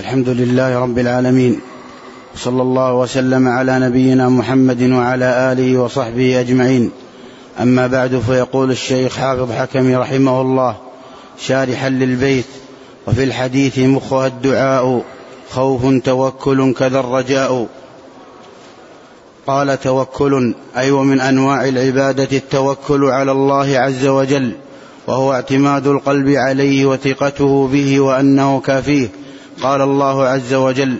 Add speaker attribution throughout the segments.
Speaker 1: الحمد لله رب العالمين صلى الله وسلم على نبينا محمد وعلى آله وصحبه أجمعين. أما بعد فيقول الشيخ حافظ حكم رحمه الله شارحا للبيت وفي الحديث مخها الدعاء خوف توكل كذا الرجاء. قال توكل أي ومن أنواع العبادة التوكل على الله عز وجل وهو اعتماد القلب عليه وثقته به وأنه كافيه. قال الله عز وجل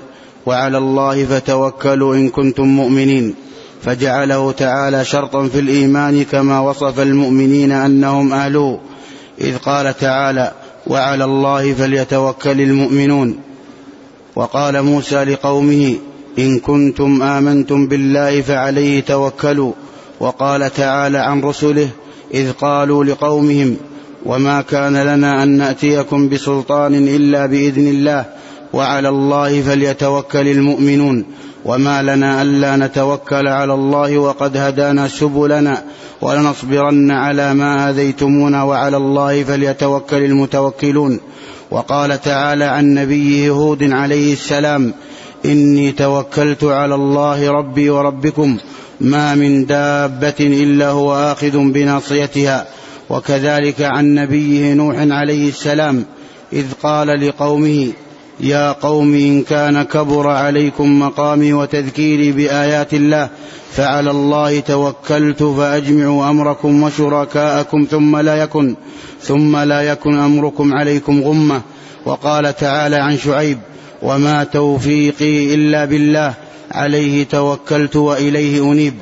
Speaker 1: وعلى الله فتوكلوا إن كنتم مؤمنين فجعله تعالى شرطا في الإيمان كما وصف المؤمنين أنهم اهله إذ قال تعالى وعلى الله فليتوكل المؤمنون وقال موسى لقومه إن كنتم آمنتم بالله فعليه توكلوا وقال تعالى عن رسله إذ قالوا لقومهم وما كان لنا أن نأتيكم بسلطان إلا بإذن الله وعلى الله فليتوكل المؤمنون وما لنا ألا نتوكل على الله وقد هدانا سبلنا ولنصبرن على ما آذيتمونا وعلى الله فليتوكل المتوكلون وقال تعالى عن نبيه هود عليه السلام إني توكلت على الله ربي وربكم ما من دابة إلا هو آخذ بناصيتها وكذلك عن نبيه نوح عليه السلام إذ قال لقومه يا قوم إن كان كبر عليكم مقامي وتذكيري بآيات الله فعلى الله توكلت فأجمعوا أمركم وشركاءكم ثم لا يكن ثم لا يكن أمركم عليكم غمة. وقال تعالى عن شعيب وما توفيقي إلا بالله عليه توكلت وإليه أنيب.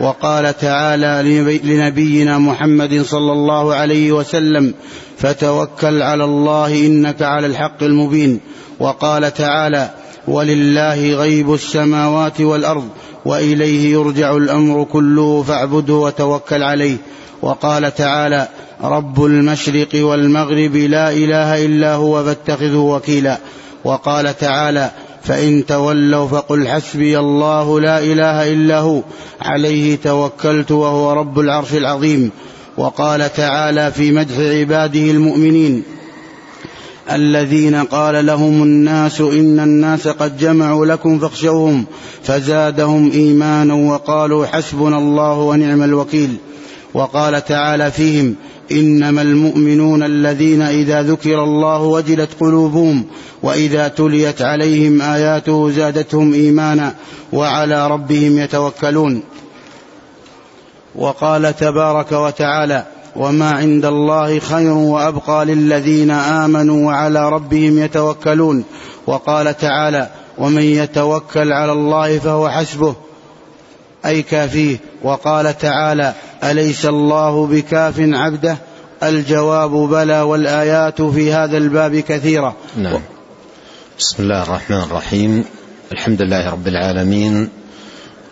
Speaker 1: وقال تعالى لنبينا محمد صلى الله عليه وسلم فتوكل على الله إنك على الحق المبين. وقال تعالى ولله غيب السماوات والأرض وإليه يرجع الأمر كله فاعبده وتوكل عليه. وقال تعالى رب المشرق والمغرب لا إله إلا هو فاتخذه وكيلا. وقال تعالى فإن تولوا فقل حسبي الله لا إله إلا هو عليه توكلت وهو رب العرش العظيم. وقال تعالى في مدح عباده المؤمنين الذين قال لهم الناس إن الناس قد جمعوا لكم فاخشوهم فزادهم إيمانا وقالوا حسبنا الله ونعم الوكيل. وقال تعالى فيهم إنما المؤمنون الذين إذا ذكر الله وجلت قلوبهم وإذا تليت عليهم آياته زادتهم إيمانا وعلى ربهم يتوكلون. وقال تبارك وتعالى وما عند الله خير وأبقى للذين آمنوا وعلى ربهم يتوكلون. وقال تعالى ومن يتوكل على الله فهو حسبه أي كافيه. وقال تعالى أليس الله بكاف عبده؟ الجواب بلى والآيات في هذا الباب كثيرة.
Speaker 2: نعم. بسم الله الرحمن الرحيم. الحمد لله رب العالمين.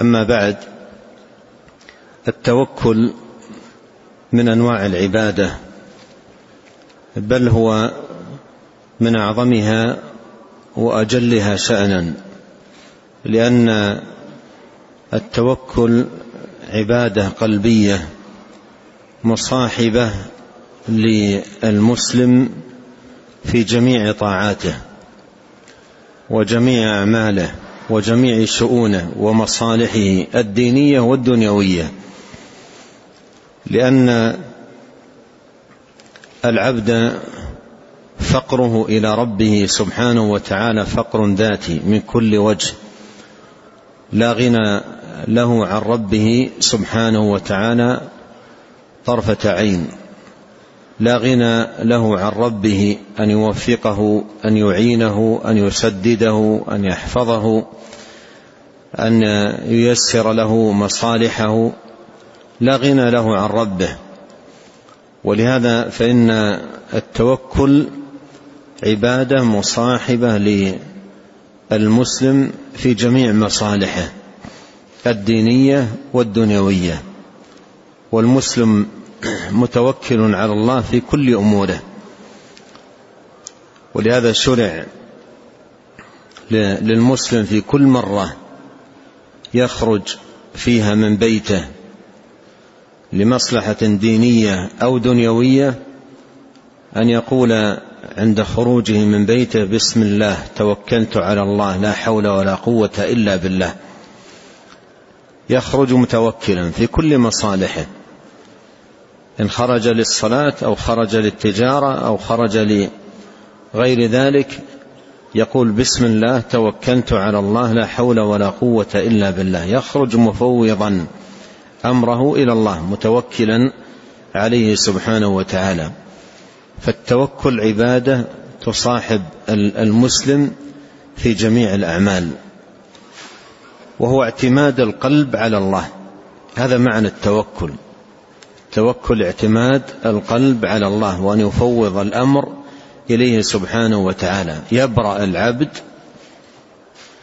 Speaker 2: أما بعد التوكل من أنواع العبادة بل هو من أعظمها وأجلها شأنا لأن التوكل عبادة قلبية مصاحبة للمسلم في جميع طاعاته وجميع أعماله. وجميع شؤونه ومصالحه الدينية والدنيوية لأن العبد فقره إلى ربه سبحانه وتعالى فقر ذاتي من كل وجه لا غنى له عن ربه سبحانه وتعالى طرفة عين. لا غنى له عن ربه أن يوفقه أن يعينه أن يسدده أن يحفظه أن ييسر له مصالحه. لا غنى له عن ربه. ولهذا فإن التوكل عبادة مصاحبة المسلم في جميع مصالحه الدينية والدنيوية. والمسلم متوكل على الله في كل أموره. ولهذا شرع للمسلم في كل مرة يخرج فيها من بيته لمصلحة دينية أو دنيوية أن يقول عند خروجه من بيته بسم الله توكلت على الله لا حول ولا قوة إلا بالله. يخرج متوكلا في كل مصالحه. إن خرج للصلاة أو خرج للتجارة أو خرج لغير ذلك يقول بسم الله توكلت على الله لا حول ولا قوة إلا بالله. يخرج مفوضا أمره إلى الله متوكلا عليه سبحانه وتعالى. فالتوكل عبادة تصاحب المسلم في جميع الأعمال. وهو اعتماد القلب على الله. هذا معنى التوكل. توكل اعتماد القلب على الله وأن يفوض الأمر إليه سبحانه وتعالى. يبرأ العبد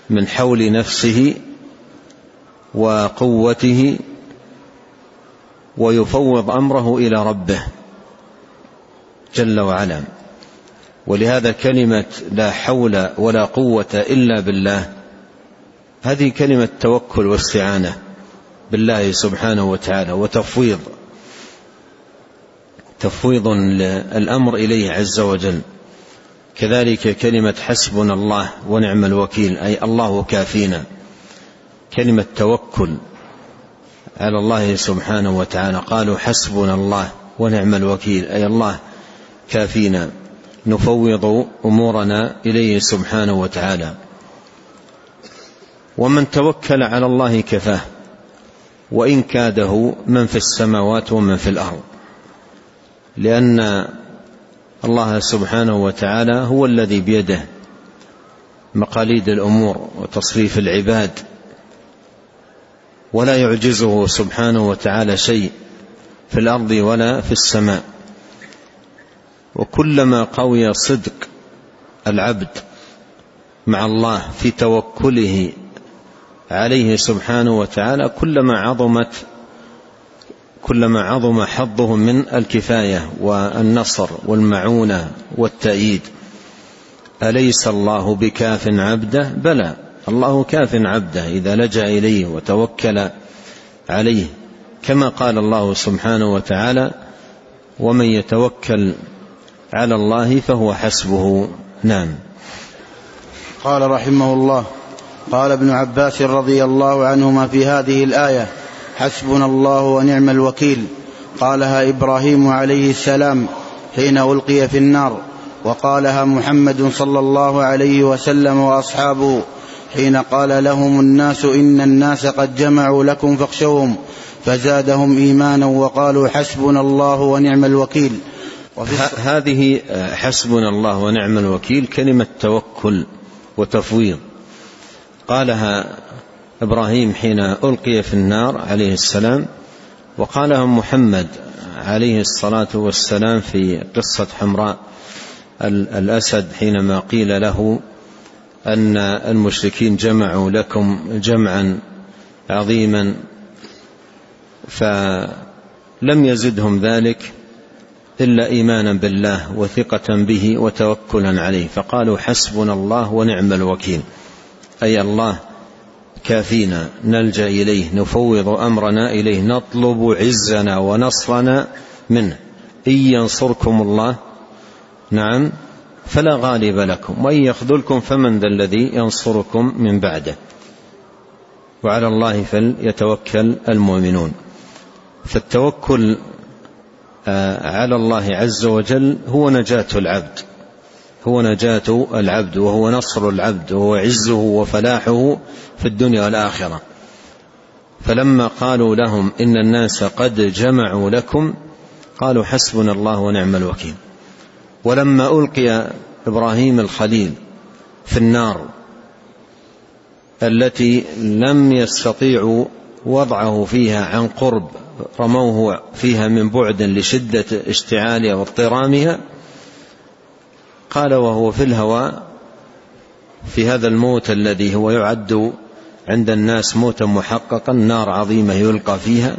Speaker 2: من حول نفسه وقوته ويفوض أمره إلى ربه جل وعلا. ولهذا كلمة لا حول ولا قوة إلا بالله هذه كلمة توكل واستعانه بالله سبحانه وتعالى وتفويض تفويض الامر إليه عز وجل. كذلك كلمة حسبنا الله ونعم الوكيل أي الله كافينا. كلمة توكل على الله سبحانه وتعالى. قالوا حسبنا الله ونعم الوكيل أي الله كافينا. نفوض أمورنا إليه سبحانه وتعالى. ومن توكل على الله كفاه وإن كاده من في السماوات ومن في الأرض. لأن الله سبحانه وتعالى هو الذي بيده مقاليد الأمور وتصريف العباد ولا يعجزه سبحانه وتعالى شيء في الأرض ولا في السماء. وكلما قوي صدق العبد مع الله في توكله عليه سبحانه وتعالى كلما عظمت كلما عظم حظه من الكفاية والنصر والمعونة والتأييد. أليس الله بكاف عبده؟ بلى. الله كاف عبده إذا لجأ إليه وتوكل عليه. كما قال الله سبحانه وتعالى ومن يتوكل على الله فهو حسبه. نعم.
Speaker 1: قال رحمه الله قال ابن عباس رضي الله عنهما في هذه الآية حسبنا الله ونعم الوكيل. قالها إبراهيم عليه السلام حين ألقي في النار وقالها محمد صلى الله عليه وسلم وأصحابه حين قال لهم الناس إن الناس قد جمعوا لكم فاخشوهم فزادهم إيمانا وقالوا حسبنا الله ونعم الوكيل.
Speaker 2: هذه حسبنا الله ونعم الوكيل كلمة توكل وتفويض. قالها إبراهيم حين ألقي في النار عليه السلام وقالها محمد عليه الصلاة والسلام في قصة حمراء الأسد حينما قيل له أن المشركين جمعوا لكم جمعا عظيما فلم يزدهم ذلك إلا ايمانا بالله وثقة به وتوكلا عليه فقالوا حسبنا الله ونعم الوكيل أي الله كافينا نلجأ إليه نفوض أمرنا إليه نطلب عزنا ونصرنا منه. إن ينصركم الله نعم فلا غالب لكم وإن يخذلكم فمن ذا الذي ينصركم من بعده. وعلى الله فليتوكل المؤمنون. فالتوكل آه، على الله عز وجل هو نجاة العبد. هو نجاة العبد وهو نصر العبد وهو عزه وفلاحه في الدنيا والآخرة. فلما قالوا لهم إن الناس قد جمعوا لكم قالوا حسبنا الله ونعم الوكيل. ولما ألقي إبراهيم الخليل في النار التي لم يستطيعوا وضعه فيها عن قرب رموه فيها من بعد لشدة اشتعالها واضطرامها قال وهو في الهواء في هذا الموت الذي هو يعد عند الناس موتا محققا نار عظيمة يلقى فيها.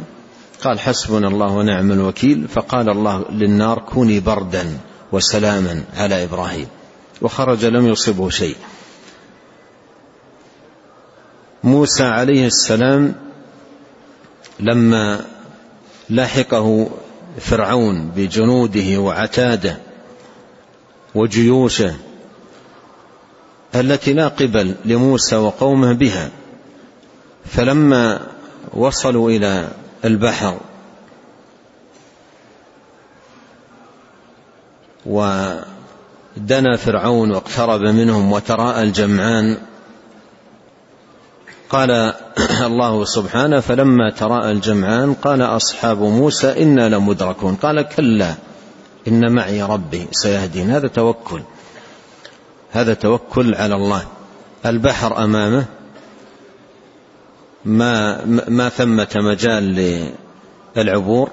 Speaker 2: قال حسبنا الله ونعم الوكيل. فقال الله للنار كوني بردا وسلاما على إبراهيم. وخرج لم يصبه شيء. موسى عليه السلام لما لاحقه فرعون بجنوده وعتاده وجيوشه التي لا قبل لموسى وقومه بها. فلما وصلوا إلى البحر ودنا فرعون واقترب منهم وتراءى الجمعان قال الله سبحانه فلما تراءى الجمعان قال أصحاب موسى إنا لمدركون. قال كلا إن معي ربي سيهدين. هذا توكل. هذا توكل على الله. البحر أمامه. ما ما ثمة مجال للعبور.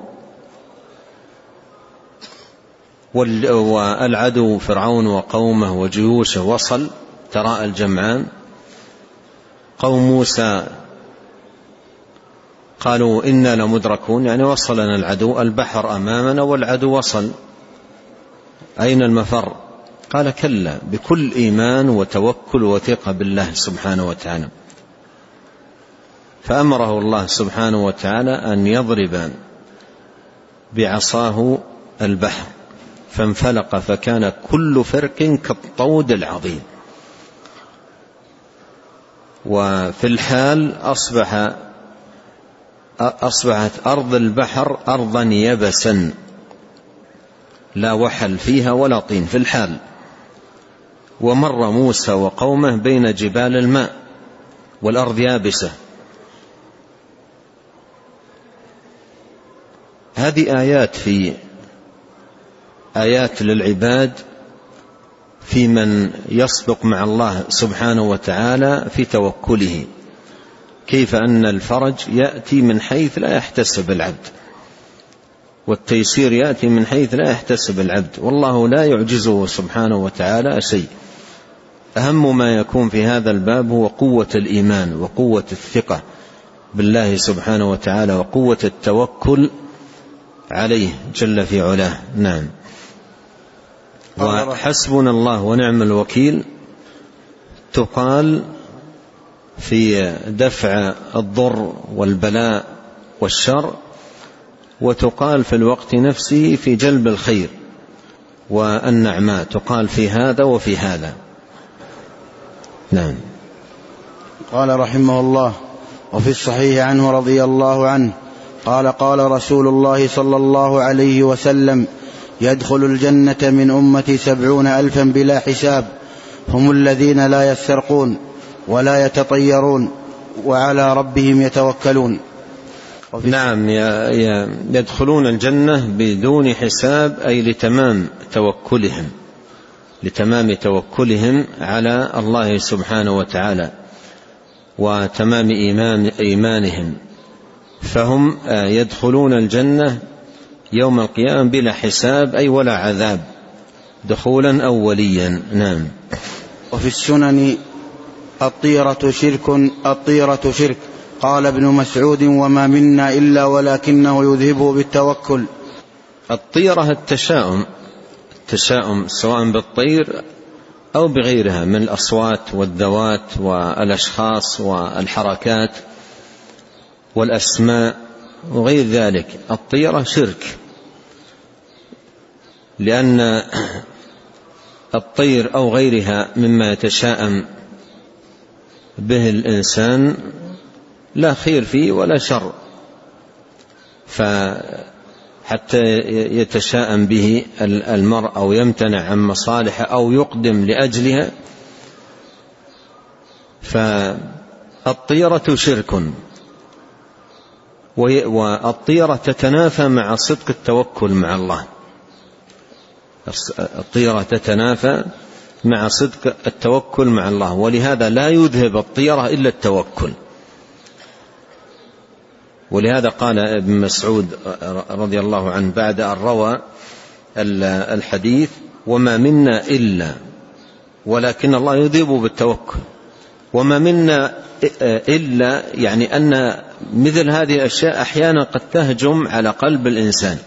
Speaker 2: والعدو فرعون وقومه وجيوشه وصل. تراءى الجمعان. قوم موسى قالوا إنا لمدركون. يعني وصلنا العدو. البحر أمامنا والعدو وصل. أين المفر؟ قال كلا بكل إيمان وتوكل وثقة بالله سبحانه وتعالى. فأمره الله سبحانه وتعالى أن يضرب بعصاه البحر فانفلق فكان كل فرق كالطود العظيم. وفي الحال أصبح أصبحت أرض البحر أرضا يبسا. لا وحل فيها ولا طين في الحال. ومر موسى وقومه بين جبال الماء والأرض يابسة. هذه آيات في آيات للعباد في من يصدق مع الله سبحانه وتعالى في توكله. كيف أن الفرج يأتي من حيث لا يحتسب العبد والتيسير يأتي من حيث لا يحتسب العبد. والله لا يعجزه سبحانه وتعالى شيء. أهم ما يكون في هذا الباب هو قوة الإيمان وقوة الثقة بالله سبحانه وتعالى وقوة التوكل عليه جل في علاه. نعم. وحسبنا الله ونعم الوكيل. تقال في دفع الضر والبلاء والشر وتقال في الوقت نفسه في جلب الخير والنعماء تقال في هذا وفي هذا. نعم.
Speaker 1: قال رحمه الله وفي الصحيح عنه رضي الله عنه قال قال رسول الله صلى الله عليه وسلم يدخل الجنة من أمتي سبعون ألفا بلا حساب هم الذين لا يسترقون ولا يتطيرون وعلى ربهم يتوكلون.
Speaker 2: نعم يدخلون الجنة بدون حساب أي لتمام توكلهم لتمام توكلهم على الله سبحانه وتعالى وتمام إيمان إيمانهم. فهم يدخلون الجنة يوم القيامة بلا حساب أي ولا عذاب دخولا أوليا نعم.
Speaker 1: وفي السنن الطيرة شرك الطيرة شرك. قال ابن مسعود وما منا إلا ولكنه يذهبه بالتوكل.
Speaker 2: الطيرة التشاؤم التشاؤم سواء بالطير أو بغيرها من الأصوات والذوات والأشخاص والحركات والأسماء وغير ذلك. الطيرة شرك لأن الطير أو غيرها مما يتشاءم به الإنسان لا خير فيه ولا شر. فحتى يتشاءم به المرء أو يمتنع عن مصالحه أو يقدم لأجلها. فالطيرة شرك. والطيرة تتنافى مع صدق التوكل مع الله. الطيرة تتنافى مع صدق التوكل مع الله. ولهذا لا يذهب الطيرة إلا التوكل. ولهذا قال ابن مسعود رضي الله عنه بعد أن روى الحديث وما منا إلا ولكن الله يذيب بالتوكل. وما منا إلا يعني أن مثل هذه الأشياء أحيانا قد تهجم على قلب الإنسان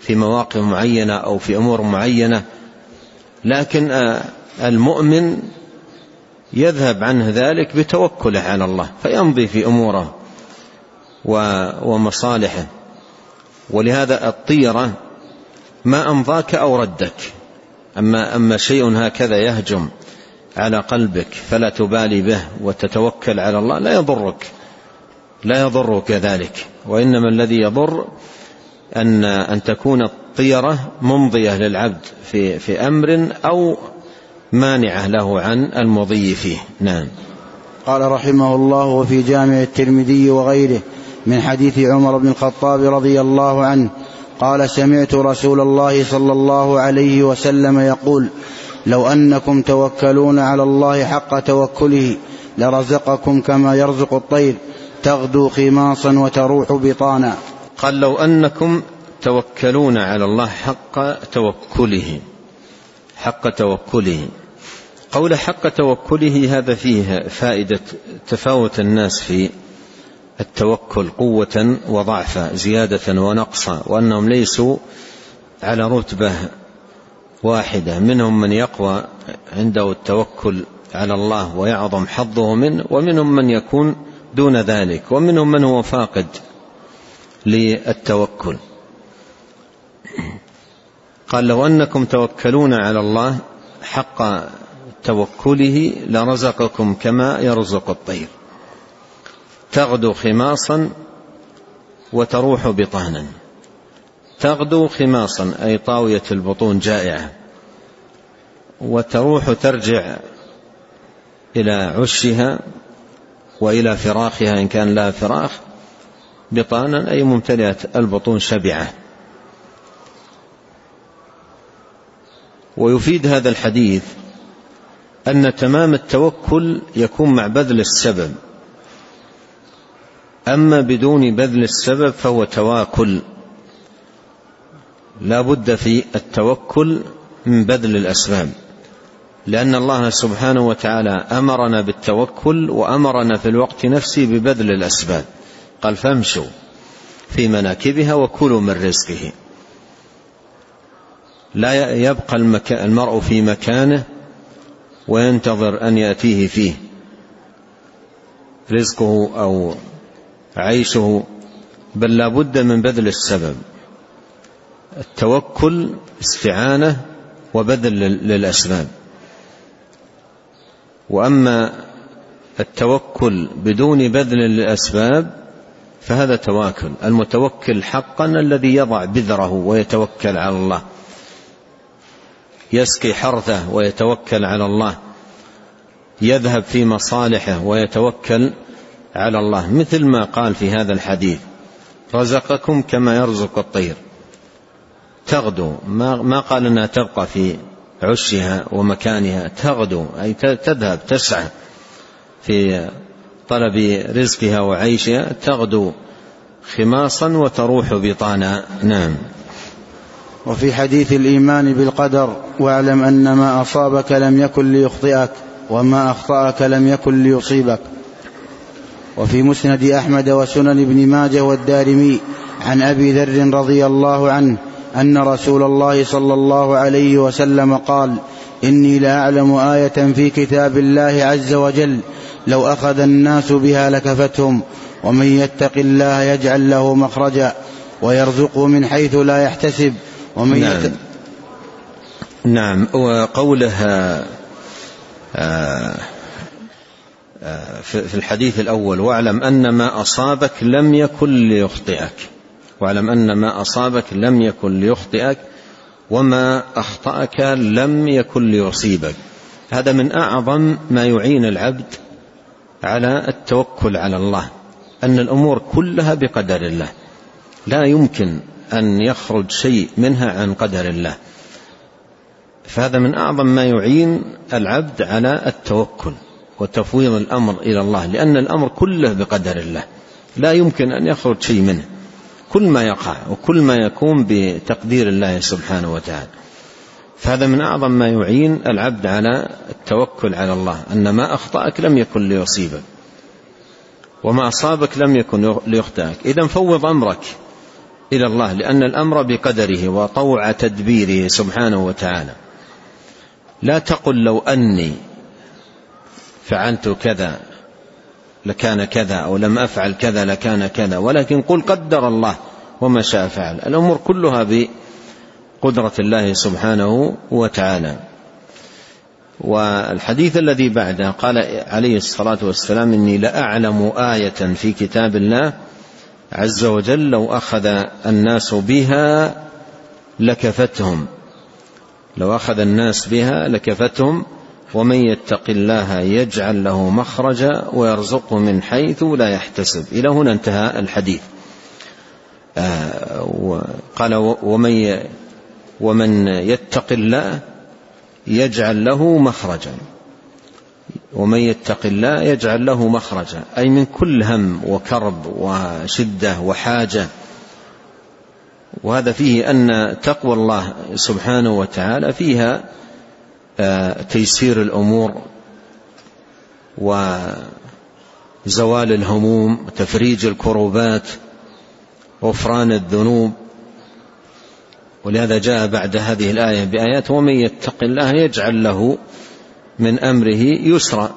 Speaker 2: في مواقف معينة أو في أمور معينة. لكن المؤمن يذهب عنه ذلك بتوكله على الله فيمضي في أموره. ومصالحه. ولهذا الطيرة ما أمضاك أو ردك. أما, أما شيء هكذا يهجم على قلبك فلا تبالي به وتتوكل على الله لا يضرك. لا يضرك ذلك. وإنما الذي يضر أن أن تكون الطيرة ممضية للعبد في في أمر أو مانعة له عن المضي فيه. نعم.
Speaker 1: قال رحمه الله وفي جامع الترمذي وغيره من حديث عمر بن الخطاب رضي الله عنه قال سمعت رسول الله صلى الله عليه وسلم يقول لو أنكم توكلون على الله حق توكله لرزقكم كما يرزق الطير تغدو خماصا وتروح بطانا.
Speaker 2: قال لو أنكم توكلون على الله حق توكله حق توكله. قول حق توكله هذا فيه فائدة تفاوت الناس في التوكل قوة وضعفا زيادة ونقصا وأنهم ليسوا على رتبة واحدة. منهم من يقوى عنده التوكل على الله ويعظم حظه منه ومنهم من يكون دون ذلك ومنهم من هو فاقد للتوكل. قال لو أنكم توكلون على الله حق توكله لرزقكم كما يرزق الطير. تغدو خماصا وتروح بطانا. تغدو خماصا أي طاوية البطون جائعة. وتروح ترجع إلى عشها وإلى فراخها إن كان لها فراخ بطانا أي ممتلئة البطون شبعة. ويفيد هذا الحديث أن تمام التوكل يكون مع بذل السبب. أما بدون بذل السبب فهو تواكل. لا بد في التوكل من بذل الأسباب. لأن الله سبحانه وتعالى أمرنا بالتوكل وأمرنا في الوقت نفسه ببذل الأسباب. قال فامشوا في مناكبها وكلوا من رزقه. لا يبقى المرء في مكانه وينتظر أن يأتيه فيه رزقه أو عيشه بل لا بد من بذل السبب التوكل استعانة وبذل للأسباب. وأما التوكل بدون بذل للأسباب فهذا تواكل. المتوكل حقا الذي يضع بذره ويتوكل على الله يسقي حرثه ويتوكل على الله يذهب في مصالحه ويتوكل على الله مثل ما قال في هذا الحديث رزقكم كما يرزق الطير. تغدو ما, ما قال إنها تبقى في عشها ومكانها تغدو أي تذهب تسعى في طلب رزقها وعيشها تغدو خماصا وتروح بطانا نعم.
Speaker 1: وفي حديث الإيمان بالقدر واعلم أن ما أصابك لم يكن ليخطئك وما أخطأك لم يكن ليصيبك. وفي مسند أحمد وسنن ابن ماجه والدارمي عن أبي ذر رضي الله عنه أن رسول الله صلى الله عليه وسلم قال إني لأعلم آية في كتاب الله عز وجل لو أخذ الناس بها لكفتهم ومن يتق الله يجعل له مخرجا ويرزقه من حيث لا يحتسب ومن
Speaker 2: نعم. يت... نعم وقولها آه في الحديث الأول واعلم أن ما أصابك لم يكن ليخطئك. واعلم أن ما أصابك لم يكن ليخطئك وما أخطأك لم يكن ليصيبك. هذا من أعظم ما يعين العبد على التوكل على الله أن الأمور كلها بقدر الله. لا يمكن أن يخرج شيء منها عن قدر الله. فهذا من أعظم ما يعين العبد على التوكل. وتفويض الأمر إلى الله لأن الأمر كله بقدر الله لا يمكن أن يخرج شيء منه. كل ما يقع وكل ما يكون بتقدير الله سبحانه وتعالى. فهذا من أعظم ما يعين العبد على التوكل على الله أن ما أخطأك لم يكن ليصيبك وما أصابك لم يكن ليخطئك. إذا فوض أمرك إلى الله لأن الأمر بقدره وطوع تدبيره سبحانه وتعالى. لا تقل لو أني فعلت كذا لكان كذا أو لم أفعل كذا لكان كذا ولكن قل قدر الله وما شاء فعل. الأمور كلها بقدرة الله سبحانه وتعالى. والحديث الذي بعده قال عليه الصلاة والسلام إني لأعلم آية في كتاب الله عز وجل لو أخذ الناس بها لكفتهم. لو أخذ الناس بها لكفتهم ومن يتق الله يجعل له مخرجا ويرزقه من حيث لا يحتسب. إلى هنا انتهى الحديث. آه قال ومن ومن يتق الله يجعل له مخرجا. ومن يتق الله يجعل له مخرجا. أي من كل هم وكرب وشدة وحاجة. وهذا فيه أن تقوى الله سبحانه وتعالى فيها تيسير الأمور وزوال الهموم وتفريج الكروبات غفران الذنوب. ولهذا جاء بعد هذه الآية بآيات ومن يتق الله يجعل له من أمره يسرا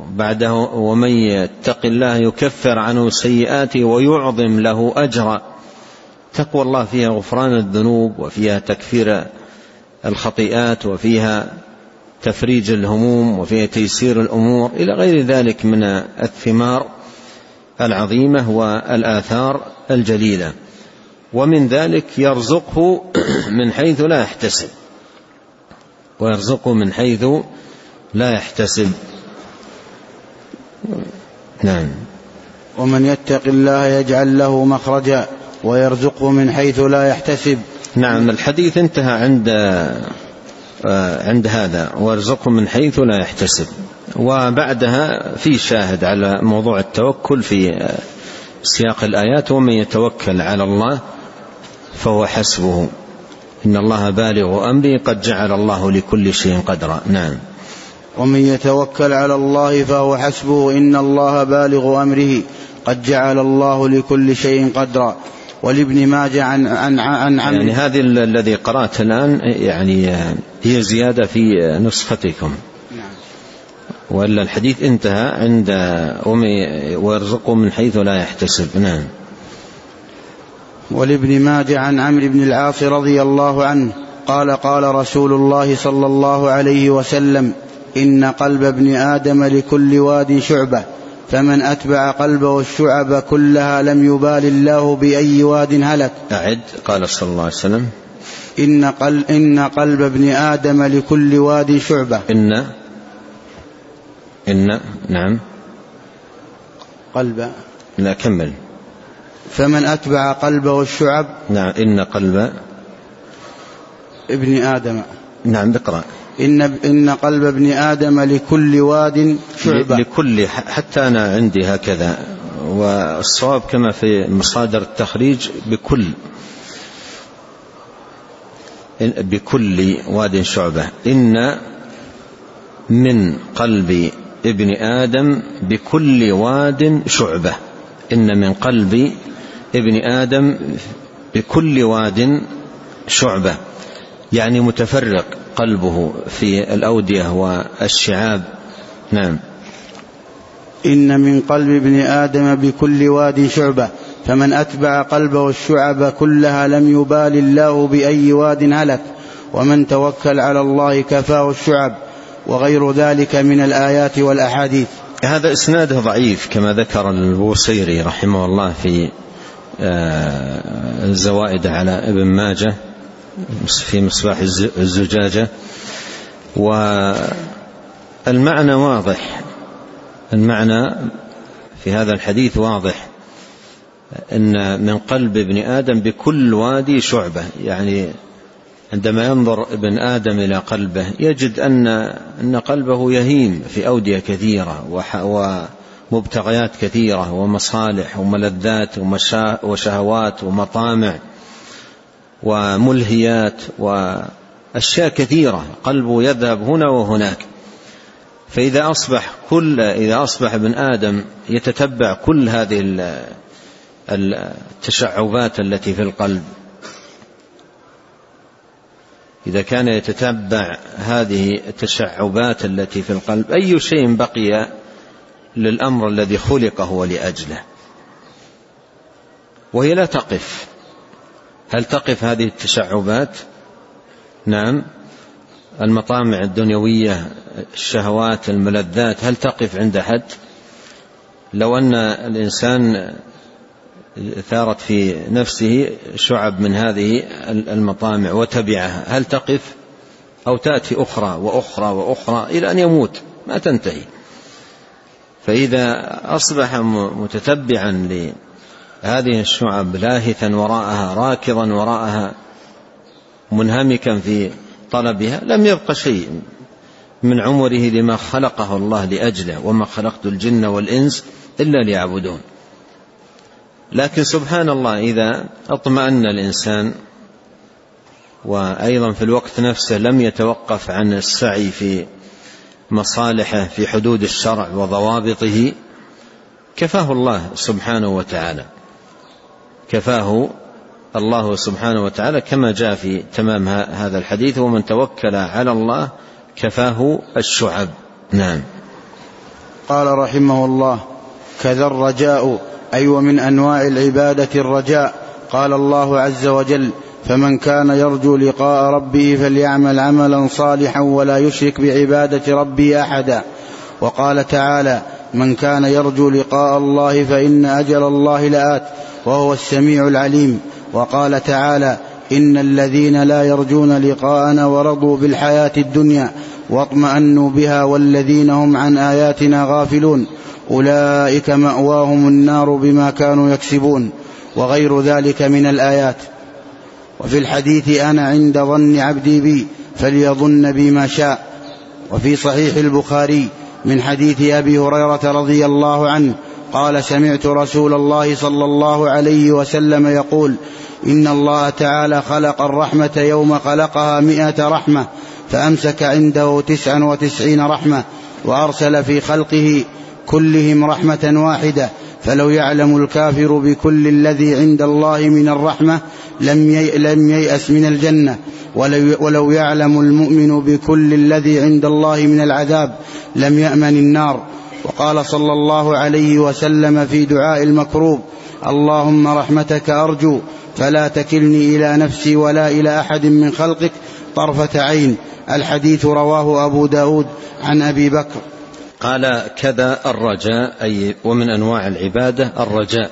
Speaker 2: بعده ومن يتق الله يكفر عنه سيئاته ويعظم له أجرا تقوى الله فيها غفران الذنوب وفيها تكفير الخطيئات وفيها تفريج الهموم وفيها تيسير الأمور إلى غير ذلك من الثمار العظيمة والآثار الجليلة. ومن ذلك يرزقه من حيث لا يحتسب. ويرزقه من حيث لا يحتسب. نعم.
Speaker 1: ومن يتق الله يجعل له مخرجا ويرزقه من حيث لا يحتسب.
Speaker 2: نعم الحديث انتهى عند آه، عند هذا ويرزقه من حيث لا يحتسب. وبعدها في شاهد على موضوع التوكل في آه، سياق الآيات ومن يتوكل على الله فهو حسبه. إن الله بالغ أمري قد جعل الله لكل شيء قدرا. نعم.
Speaker 1: ومن يتوكل على الله فهو حسبه. إن الله بالغ أمره قد جعل الله لكل شيء قدرا. ولابن ماجه عن عن عن,
Speaker 2: عن يعني هذه الذي قرأت الآن يعني هي زيادة في نسختكم نعم. الحديث انتهى عند ويرزقه من حيث لا يحتسب. نعم.
Speaker 1: ولابن ماجه عن عمرو بن العاص رضي الله عنه قال قال رسول الله صلى الله عليه وسلم إن قلب ابن آدم لكل واد شعبة. فمن أتبع قلبه الشعب كلها لم يبال الله بأي واد هلك.
Speaker 2: أعد قال صلى الله عليه وسلم.
Speaker 1: إن, قل إن قلب ابن آدم لكل واد شعبة.
Speaker 2: إن إن نعم.
Speaker 1: قلب.
Speaker 2: لا كمل.
Speaker 1: فمن أتبع قلبه الشعب.
Speaker 2: نعم إن قلب
Speaker 1: ابن آدم.
Speaker 2: نعم اقرأ.
Speaker 1: إن إن قلب ابن آدم لكل واد شعبة.
Speaker 2: لكل حتى أنا عندي هكذا. والصواب كما في مصادر التخريج بكل. بكل واد شعبة. إن من قلب ابن آدم بكل واد شعبة. إن من قلب ابن آدم بكل واد شعبة. يعني متفرق قلبه في الأودية والشعاب. نعم.
Speaker 1: إن من قلب ابن آدم بكل واد شعبة فمن أتبع قلبه الشعب كلها لم يبال الله بأي واد هلك ومن توكل على الله كفاه الشعب وغير ذلك من الآيات والأحاديث.
Speaker 2: هذا إسناده ضعيف كما ذكر البوصيري رحمه الله في الزوائد آه، على ابن ماجه. في مصباح الزجاجة. والمعنى واضح. المعنى في هذا الحديث واضح. إن من قلب ابن آدم بكل وادي شعبة. يعني عندما ينظر ابن آدم إلى قلبه يجد أن أن قلبه يهيم في أودية كثيرة ومبتغيات كثيرة ومصالح وملذات وشهوات ومطامع. وملهيات أشياء كثيرة قلبه يذهب هنا وهناك. فإذا أصبح كل إذا أصبح ابن آدم يتتبع كل هذه التشعبات التي في القلب. إذا كان يتتبع هذه التشعبات التي في القلب أي شيء بقي للأمر الذي خلق هو لأجله وهي لا تقف. هل تقف هذه التشعبات؟ نعم. المطامع الدنيوية الشهوات الملذات هل تقف عند حد؟ لو أن الإنسان ثارت في نفسه شعب من هذه المطامع وتبعها هل تقف؟ أو تأتي أخرى وأخرى وأخرى إلى أن يموت ما تنتهي. فإذا أصبح متتبعا لهذه الشعب لاهثا وراءها راكضا وراءها منهمكا في طلبها لم يبق شيء من عمره لما خلقه الله لأجله وما خلقت الجن والإنس إلا ليعبدون. لكن سبحان الله إذا اطمأن الإنسان وأيضا في الوقت نفسه لم يتوقف عن السعي في مصالحه في حدود الشرع وضوابطه كفاه الله سبحانه وتعالى. كفاه الله سبحانه وتعالى كما جاء في تمام هذا الحديث ومن توكل على الله كفاه الشعب. نعم.
Speaker 1: قال رحمه الله كذا الرجاء أي ومن أنواع العبادة الرجاء. قال الله عز وجل فمن كان يرجو لقاء ربه فليعمل عملا صالحا ولا يشرك بعبادة ربه أحدا. وقال تعالى من كان يرجو لقاء الله فإن أجل الله لآت. وهو السميع العليم وقال تعالى إن الذين لا يرجون لقاءنا ورضوا بالحياة الدنيا واطمأنوا بها والذين هم عن آياتنا غافلون أولئك مأواهم النار بما كانوا يكسبون وغير ذلك من الآيات وفي الحديث أنا عند ظن عبدي بي فليظن بي ما شاء وفي صحيح البخاري من حديث أبي هريرة رضي الله عنه قال سمعت رسول الله صلى الله عليه وسلم يقول إن الله تعالى خلق الرحمة يوم خلقها مئة رحمة فأمسك عنده تسعا وتسعين رحمة وأرسل في خلقه كلهم رحمة واحدة. فلو يعلم الكافر بكل الذي عند الله من الرحمة لم لم ييأس من الجنة. ولو, يعلم المؤمن بكل الذي عند الله من العذاب لم يأمن النار. وقال صلى الله عليه وسلم في دعاء المكروب اللهم رحمتك أرجو فلا تكلني إلى نفسي ولا إلى أحد من خلقك طرفة عين. الحديث رواه أبو داود عن أبي بكر.
Speaker 2: قال كذا الرجاء أي ومن أنواع العبادة الرجاء.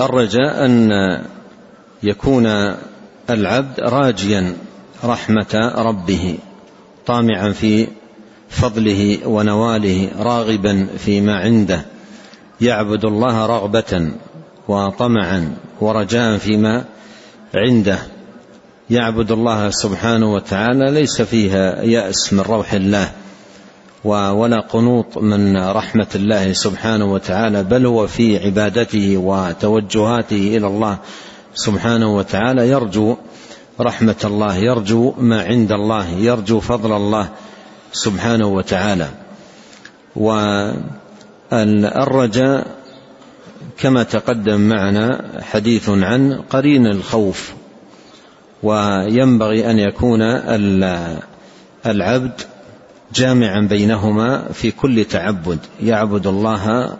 Speaker 2: الرجاء أن يكون العبد راجيا رحمة ربه طامعا في فضله ونواله راغبا فيما عنده. يعبد الله رغبة وطمعا ورجاء فيما عنده. يعبد الله سبحانه وتعالى ليس فيها يأس من روح الله ولا قنوط من رحمة الله سبحانه وتعالى بل هو في عبادته وتوجهاته إلى الله سبحانه وتعالى. يرجو رحمة الله يرجو ما عند الله يرجو فضل الله سبحانه وتعالى. والرجاء كما تقدم معنا حديث عن قرين الخوف. وينبغي أن يكون العبد جامعا بينهما في كل تعبد. يعبد الله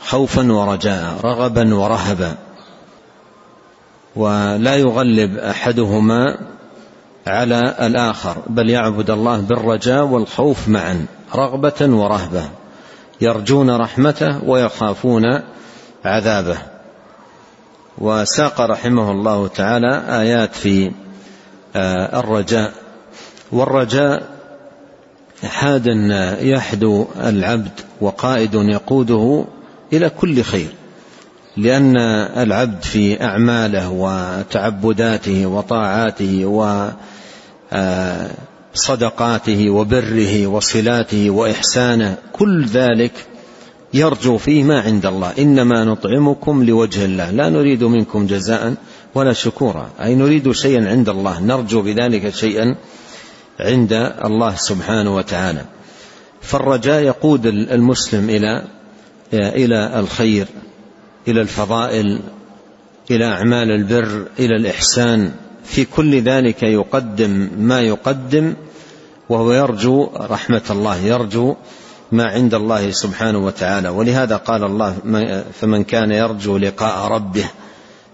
Speaker 2: خوفا ورجاء رغبا ورهبا. ولا يغلب أحدهما على الآخر. بل يعبد الله بالرجاء والخوف معا رغبة ورهبة. يرجون رحمته ويخافون عذابه. وساق رحمه الله تعالى آيات في آه، الرجاء. والرجاء حاد يحدو العبد وقائد يقوده إلى كل خير. لأن العبد في أعماله وتعبداته وطاعاته وصدقاته وبره وصلاته وإحسانه كل ذلك يرجو فيه ما عند الله. إنما نطعمكم لوجه الله. لا نريد منكم جزاء ولا شكورا. أي نريد شيئا عند الله. نرجو بذلك شيئا عند الله سبحانه وتعالى. فالرجاء يقود المسلم إلى إلى الخير إلى الفضائل إلى أعمال البر إلى الإحسان. في كل ذلك يقدم ما يقدم وهو يرجو رحمة الله يرجو ما عند الله سبحانه وتعالى. ولهذا قال الله فمن كان يرجو لقاء ربه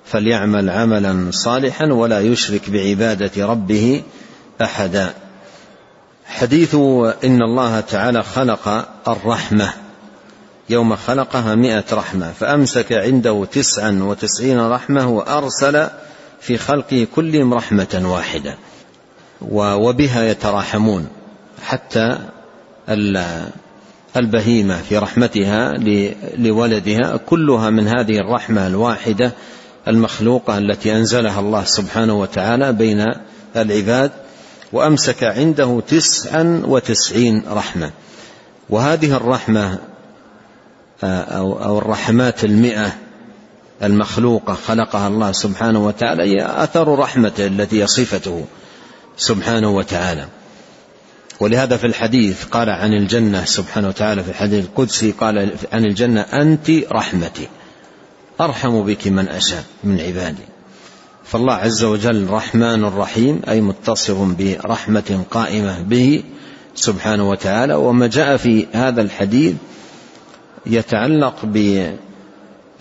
Speaker 2: فليعمل عملا صالحا ولا يشرك بعبادة ربه أحدا. حديث إن الله تعالى خلق الرحمة يوم خلقها مئة رحمة فأمسك عنده تسعا وتسعين رحمة وأرسل في خلقه كلهم رحمة واحدة. وبها يتراحمون. حتى البهيمة في رحمتها لولدها كلها من هذه الرحمة الواحدة المخلوقة التي أنزلها الله سبحانه وتعالى بين العباد وأمسك عنده تسعا وتسعين رحمة. وهذه الرحمة أو الرحمات المئة المخلوقة خلقها الله سبحانه وتعالى هي أثر رحمته التي صفته سبحانه وتعالى. ولهذا في الحديث قال عن الجنة سبحانه وتعالى في الحديث القدسي قال عن الجنة أنت رحمتي أرحم بك من أشاء من عبادي. فالله عز وجل رحمن رحيم أي متصف برحمة قائمة به سبحانه وتعالى. وما جاء في هذا الحديث يتعلق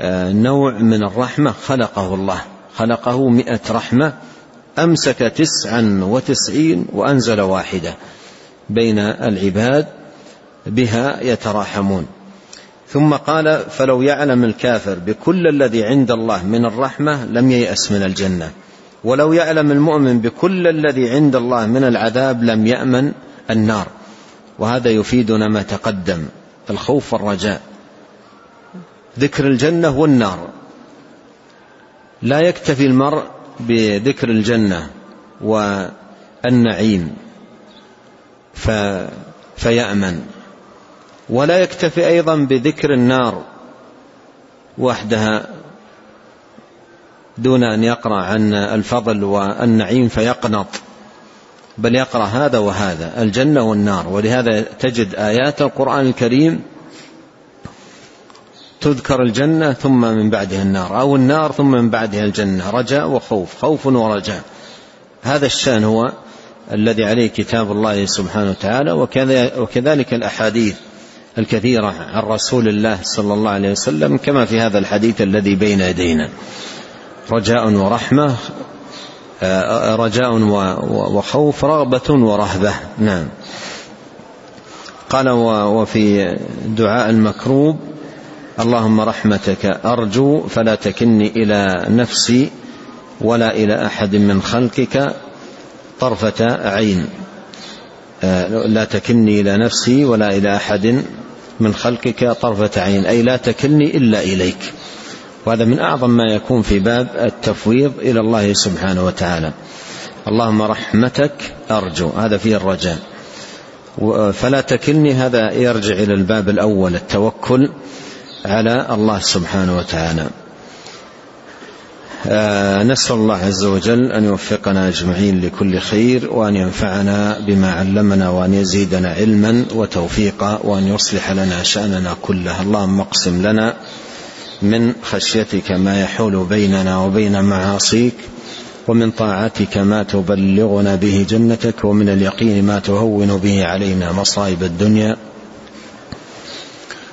Speaker 2: بنوع من الرحمة خلقه الله. خلقه مئة رحمة أمسك تسعا وتسعين وأنزل واحدة بين العباد بها يتراحمون. ثم قال فلو يعلم الكافر بكل الذي عند الله من الرحمة لم ييأس من الجنة. ولو يعلم المؤمن بكل الذي عند الله من العذاب لم يأمن النار. وهذا يفيدنا ما تقدم الخوف والرجاء. ذكر الجنة والنار. لا يكتفي المرء بذكر الجنة والنعيم. ف فيأمن. ولا يكتفي أيضا بذكر النار وحدها دون أن يقرأ عن الفضل والنعيم فيقنط. بل يقرأ هذا وهذا الجنة والنار. ولهذا تجد آيات القرآن الكريم تذكر الجنة ثم من بعدها النار أو النار ثم من بعدها الجنة رجاء وخوف خوف ورجاء. هذا الشأن هو الذي عليه كتاب الله سبحانه وتعالى وكذلك الأحاديث الكثيرة عن رسول الله صلى الله عليه وسلم كما في هذا الحديث الذي بين يدينا. رجاء ورحمة آه، رجاء وخوف رغبة ورهبة. نعم. قال وفي دعاء المكروب اللهم رحمتك أرجو فلا تكني إلى نفسي ولا إلى أحد من خلقك طرفة عين. آه، لا تكلني إلى نفسي ولا إلى أحد من خلقك طرفة عين. أي لا تكلني إلا إليك. وهذا من أعظم ما يكون في باب التفويض إلى الله سبحانه وتعالى. اللهم رحمتك أرجو. هذا فيه الرجاء. فلا تكلني هذا يرجع إلى الباب الأول التوكل. على الله سبحانه وتعالى. آه، نسأل الله عز وجل أن يوفقنا أجمعين لكل خير وأن ينفعنا بما علمنا وأن يزيدنا علما وتوفيقا وأن يصلح لنا شأننا كله. اللهم اقسم لنا من خشيتك ما يحول بيننا وبين معاصيك ومن طاعتك ما تبلغنا به جنتك ومن اليقين ما تهون به علينا مصائب الدنيا.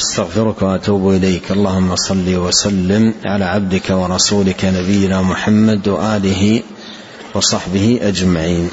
Speaker 2: أستغفرك وأتوب إليك. اللهم صل وسلم على عبدك ورسولك نبينا محمد وآله وصحبه أجمعين.